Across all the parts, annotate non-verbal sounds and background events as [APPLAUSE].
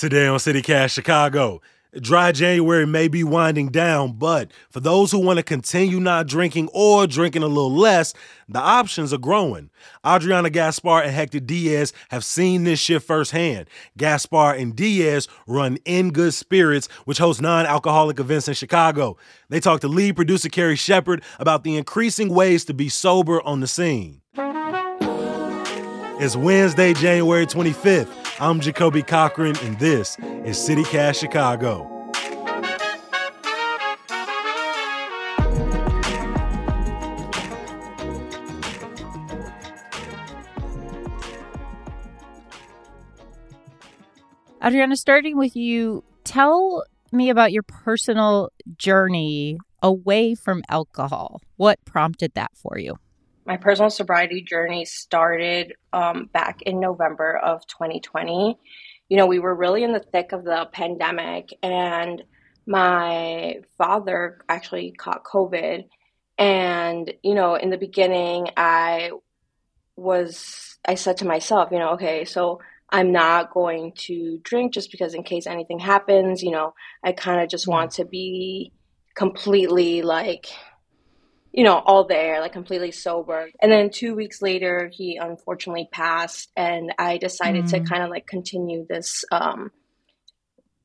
Today on CityCast Chicago. Dry January may be winding down, but for those who want to continue not drinking or drinking a little less, the options are growing. Adriana Gaspar and Hector Diaz have seen this shift firsthand. Gaspar and Diaz run In Good Spirits, which hosts non alcoholic events in Chicago. They talked to lead producer Carrie Shepherd about the increasing ways to be sober on the scene. It's Wednesday, January 25th. I'm Jacoby Cochran, and this is CityCast Chicago. Adriana, starting with you, tell me about your personal journey away from alcohol. What prompted that for you? My personal sobriety journey started um, back in November of 2020. You know, we were really in the thick of the pandemic, and my father actually caught COVID. And, you know, in the beginning, I was, I said to myself, you know, okay, so I'm not going to drink just because in case anything happens, you know, I kind of just mm-hmm. want to be completely like, you know, all there, like completely sober. And then two weeks later, he unfortunately passed, and I decided mm. to kind of like continue this, um,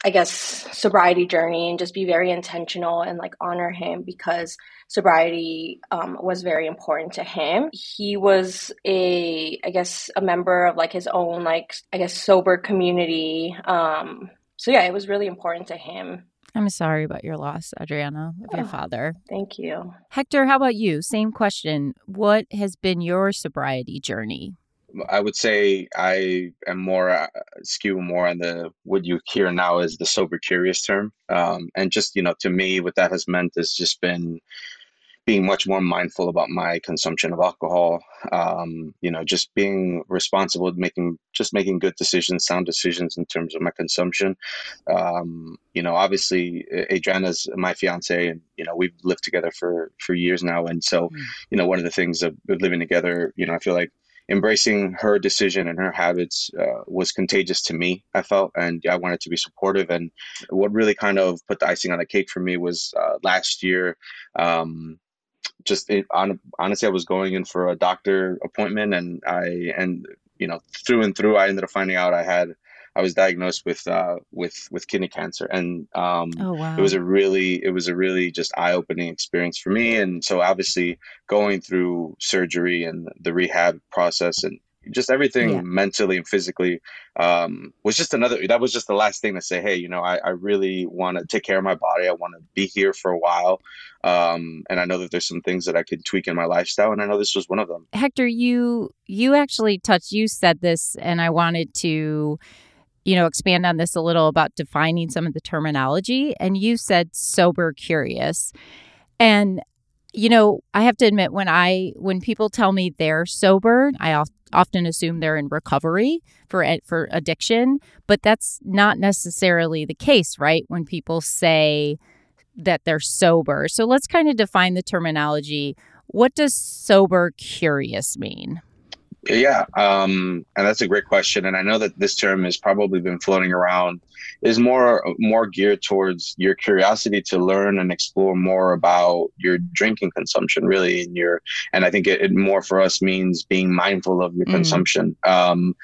I guess, sobriety journey and just be very intentional and like honor him because sobriety um, was very important to him. He was a, I guess, a member of like his own, like, I guess, sober community. Um, so yeah, it was really important to him. I'm sorry about your loss, Adriana, of oh, your father. Thank you. Hector, how about you? Same question. What has been your sobriety journey? I would say I am more uh, skew more on the what you hear now is the sober curious term, um, and just you know to me what that has meant has just been being much more mindful about my consumption of alcohol um, you know just being responsible making just making good decisions sound decisions in terms of my consumption. Um, you know obviously adriana's my fiance and you know we've lived together for for years now. And so mm. you know one of the things of living together you know i feel like embracing her decision and her habits uh, was contagious to me i felt. And i wanted to be supportive. And what really kind of put the icing on the cake for me was uh, last year um, just it, on, honestly, I was going in for a doctor appointment, and I and you know through and through, I ended up finding out I had I was diagnosed with uh, with with kidney cancer, and um, oh, wow. it was a really it was a really just eye opening experience for me. And so obviously going through surgery and the rehab process and just everything yeah. mentally and physically um, was just another that was just the last thing to say hey you know i, I really want to take care of my body i want to be here for a while um, and i know that there's some things that i could tweak in my lifestyle and i know this was one of them hector you you actually touched you said this and i wanted to you know expand on this a little about defining some of the terminology and you said sober curious and you know i have to admit when i when people tell me they're sober i often assume they're in recovery for for addiction, but that's not necessarily the case, right? When people say that they're sober. So let's kind of define the terminology. What does sober curious mean? Yeah, um, and that's a great question. And I know that this term has probably been floating around. Is more more geared towards your curiosity to learn and explore more about your drinking consumption, really, in your. And I think it, it more for us means being mindful of your mm. consumption. Um,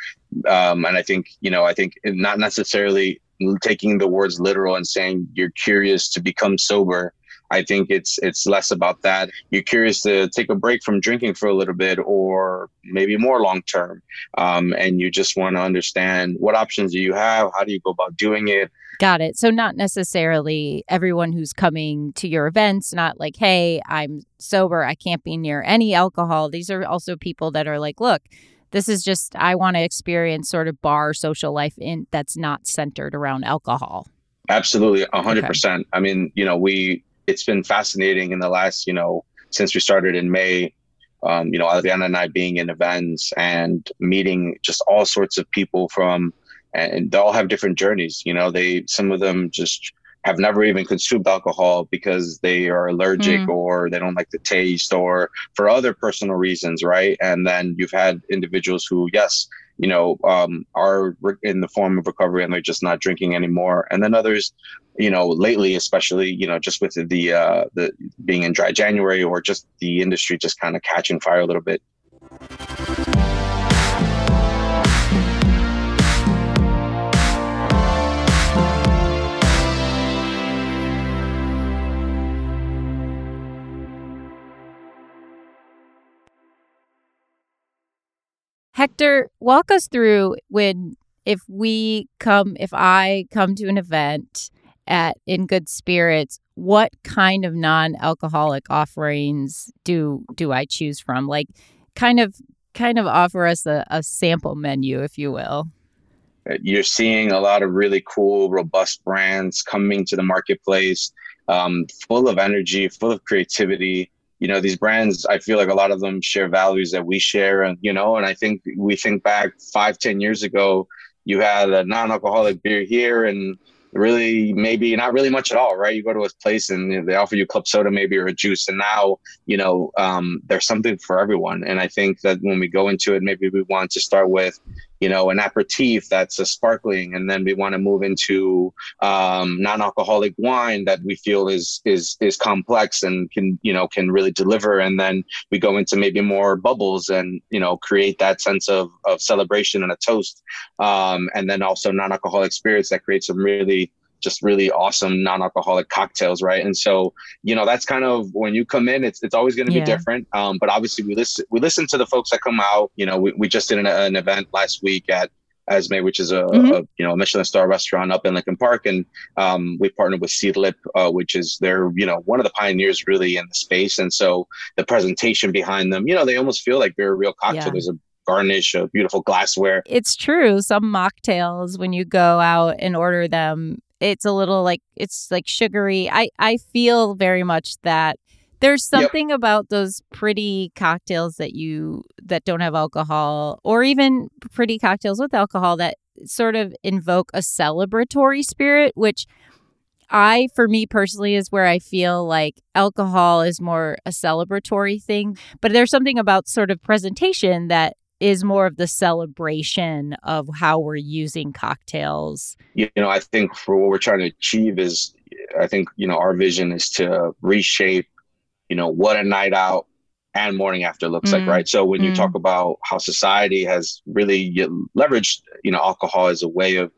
um, and I think you know, I think not necessarily taking the words literal and saying you're curious to become sober I think it's it's less about that. You're curious to take a break from drinking for a little bit, or maybe more long term, um, and you just want to understand what options do you have, how do you go about doing it. Got it. So not necessarily everyone who's coming to your events, not like, hey, I'm sober, I can't be near any alcohol. These are also people that are like, look, this is just I want to experience sort of bar social life in that's not centered around alcohol. Absolutely, a hundred percent. I mean, you know, we it's been fascinating in the last, you know, since we started in May. Um, you know, Adriana and I being in events and meeting just all sorts of people from, and they all have different journeys. You know, they some of them just have never even consumed alcohol because they are allergic mm. or they don't like the taste or for other personal reasons, right? And then you've had individuals who, yes, you know, um, are in the form of recovery and they're just not drinking anymore. And then others, you know, lately, especially, you know, just with the uh, the being in dry January or just the industry just kind of catching fire a little bit. Hector, walk us through when if we come if I come to an event at in good spirits, what kind of non-alcoholic offerings do do I choose from? Like kind of kind of offer us a, a sample menu, if you will. Uh, you're seeing a lot of really cool, robust brands coming to the marketplace, um, full of energy, full of creativity you know these brands i feel like a lot of them share values that we share. And you know and i think we think back five ten years ago you had a non-alcoholic beer here and really maybe not really much at all right? You go to a place and they offer you club soda maybe or a juice. And now you know um, there's something for everyone. And i think that when we go into it maybe we want to start with you know, an aperitif that's a sparkling, and then we want to move into um, non-alcoholic wine that we feel is is is complex and can you know can really deliver, and then we go into maybe more bubbles and you know create that sense of of celebration and a toast, um, and then also non-alcoholic spirits that create some really just really awesome non-alcoholic cocktails, right? And so, you know, that's kind of when you come in, it's it's always going to yeah. be different. Um, but obviously, we listen we listen to the folks that come out. You know, we, we just did an, an event last week at Esme, which is a, mm-hmm. a, you know a Michelin star restaurant up in Lincoln Park, and um, we partnered with Seedlip, uh, which is they're you know one of the pioneers really in the space, and so the presentation behind them, you know, they almost feel like they're a real cocktail. Yeah. There's a garnish, a beautiful glassware. It's true. Some mocktails, when you go out and order them, it's a little like it's like sugary. I I feel very much that there's something yep. about those pretty cocktails that you that don't have alcohol or even pretty cocktails with alcohol that sort of invoke a celebratory spirit which I, for me personally, is where I feel like alcohol is more a celebratory thing. But there's something about sort of presentation that is more of the celebration of how we're using cocktails. You know, I think for what we're trying to achieve is, I think, you know, our vision is to reshape, you know, what a night out and morning after looks mm. like, right? So when mm. you talk about how society has really leveraged, you know, alcohol as a way of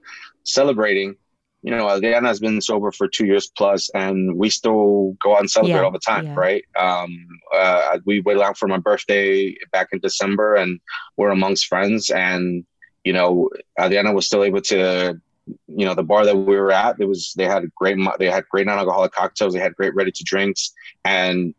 celebrating, you know, Adriana has been sober for two years plus, and we still go out and celebrate yeah, all the time, yeah. right? Um, uh, we went out for my birthday back in December, and we're amongst friends, and you know, Adriana was still able to, you know, the bar that we were at, it was they had great, they had great non-alcoholic cocktails, they had great ready to drinks, and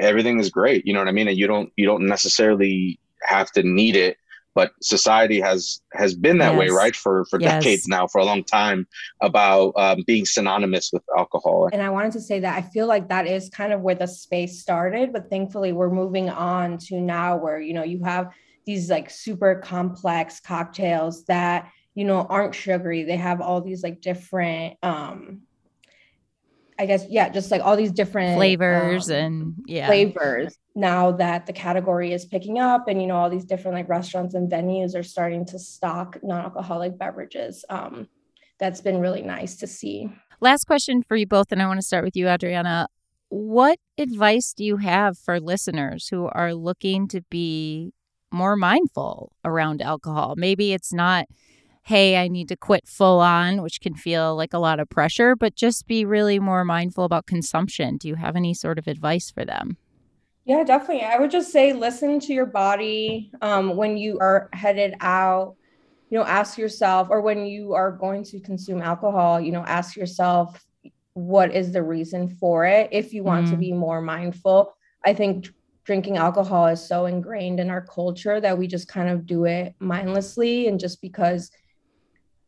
everything is great. You know what I mean? And you don't you don't necessarily have to need it but society has has been that yes. way right for for yes. decades now for a long time about um, being synonymous with alcohol and i wanted to say that i feel like that is kind of where the space started but thankfully we're moving on to now where you know you have these like super complex cocktails that you know aren't sugary they have all these like different um I guess yeah, just like all these different flavors um, and yeah flavors. Now that the category is picking up, and you know all these different like restaurants and venues are starting to stock non-alcoholic beverages. Um, that's been really nice to see. Last question for you both, and I want to start with you, Adriana. What advice do you have for listeners who are looking to be more mindful around alcohol? Maybe it's not hey, I need to quit full on, which can feel like a lot of pressure, but just be really more mindful about consumption. Do you have any sort of advice for them? Yeah, definitely. I would just say listen to your body um, when you are headed out. You know, ask yourself, or when you are going to consume alcohol, you know, ask yourself, what is the reason for it? If you want mm. to be more mindful, I think drinking alcohol is so ingrained in our culture that we just kind of do it mindlessly and just because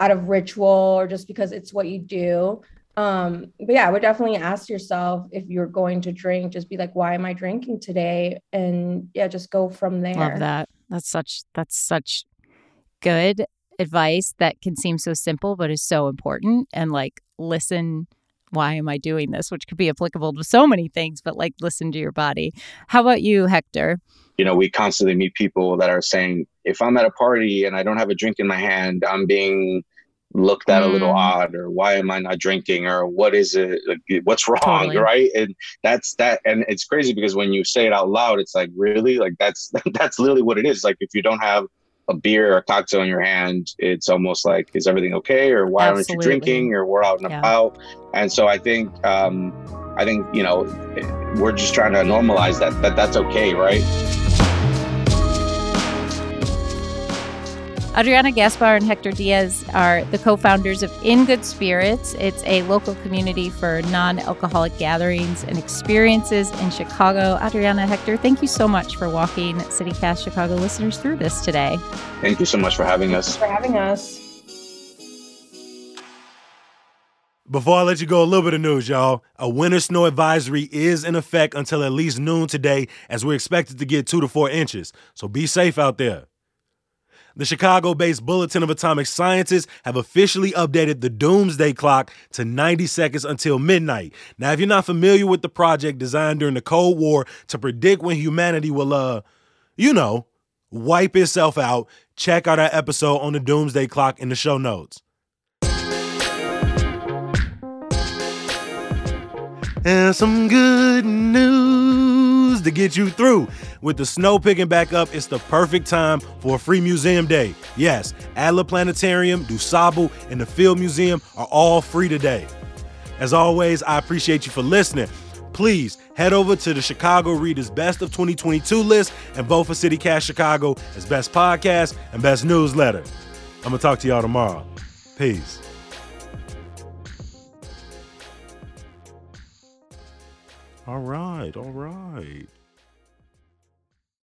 out of ritual or just because it's what you do. Um, but yeah, I would definitely ask yourself if you're going to drink, just be like, why am I drinking today? And yeah, just go from there. Love that. That's such that's such good advice that can seem so simple but is so important and like listen why am I doing this? Which could be applicable to so many things, but like listen to your body. How about you, Hector? You know, we constantly meet people that are saying, if I'm at a party and I don't have a drink in my hand, I'm being looked at mm. a little mm. odd or why am i not drinking or what is it what's wrong totally. right and that's that and it's crazy because when you say it out loud it's like really like that's [LAUGHS] that's literally what it is like if you don't have a beer or a cocktail in your hand, it's almost like, is everything okay? Or why Absolutely. aren't you drinking? Or we're out and yeah. about. And so I think, um, I think, you know, we're just trying to normalize that, that that's okay, right? Adriana Gaspar and Hector Diaz are the co founders of In Good Spirits. It's a local community for non alcoholic gatherings and experiences in Chicago. Adriana, Hector, thank you so much for walking CityCast Chicago listeners through this today. Thank you so much for having us. Thanks for having us. Before I let you go, a little bit of news, y'all. A winter snow advisory is in effect until at least noon today, as we're expected to get two to four inches. So be safe out there. The Chicago based Bulletin of Atomic Sciences have officially updated the doomsday clock to 90 seconds until midnight. Now, if you're not familiar with the project designed during the Cold War to predict when humanity will, uh, you know, wipe itself out, check out our episode on the doomsday clock in the show notes. And some good news to get you through. With the snow picking back up, it's the perfect time for a free museum day. Yes, Adler Planetarium, DuSable, and the Field Museum are all free today. As always, I appreciate you for listening. Please head over to the Chicago Readers Best of 2022 list and vote for CityCast Chicago as best podcast and best newsletter. I'm going to talk to y'all tomorrow. Peace. All right, all right.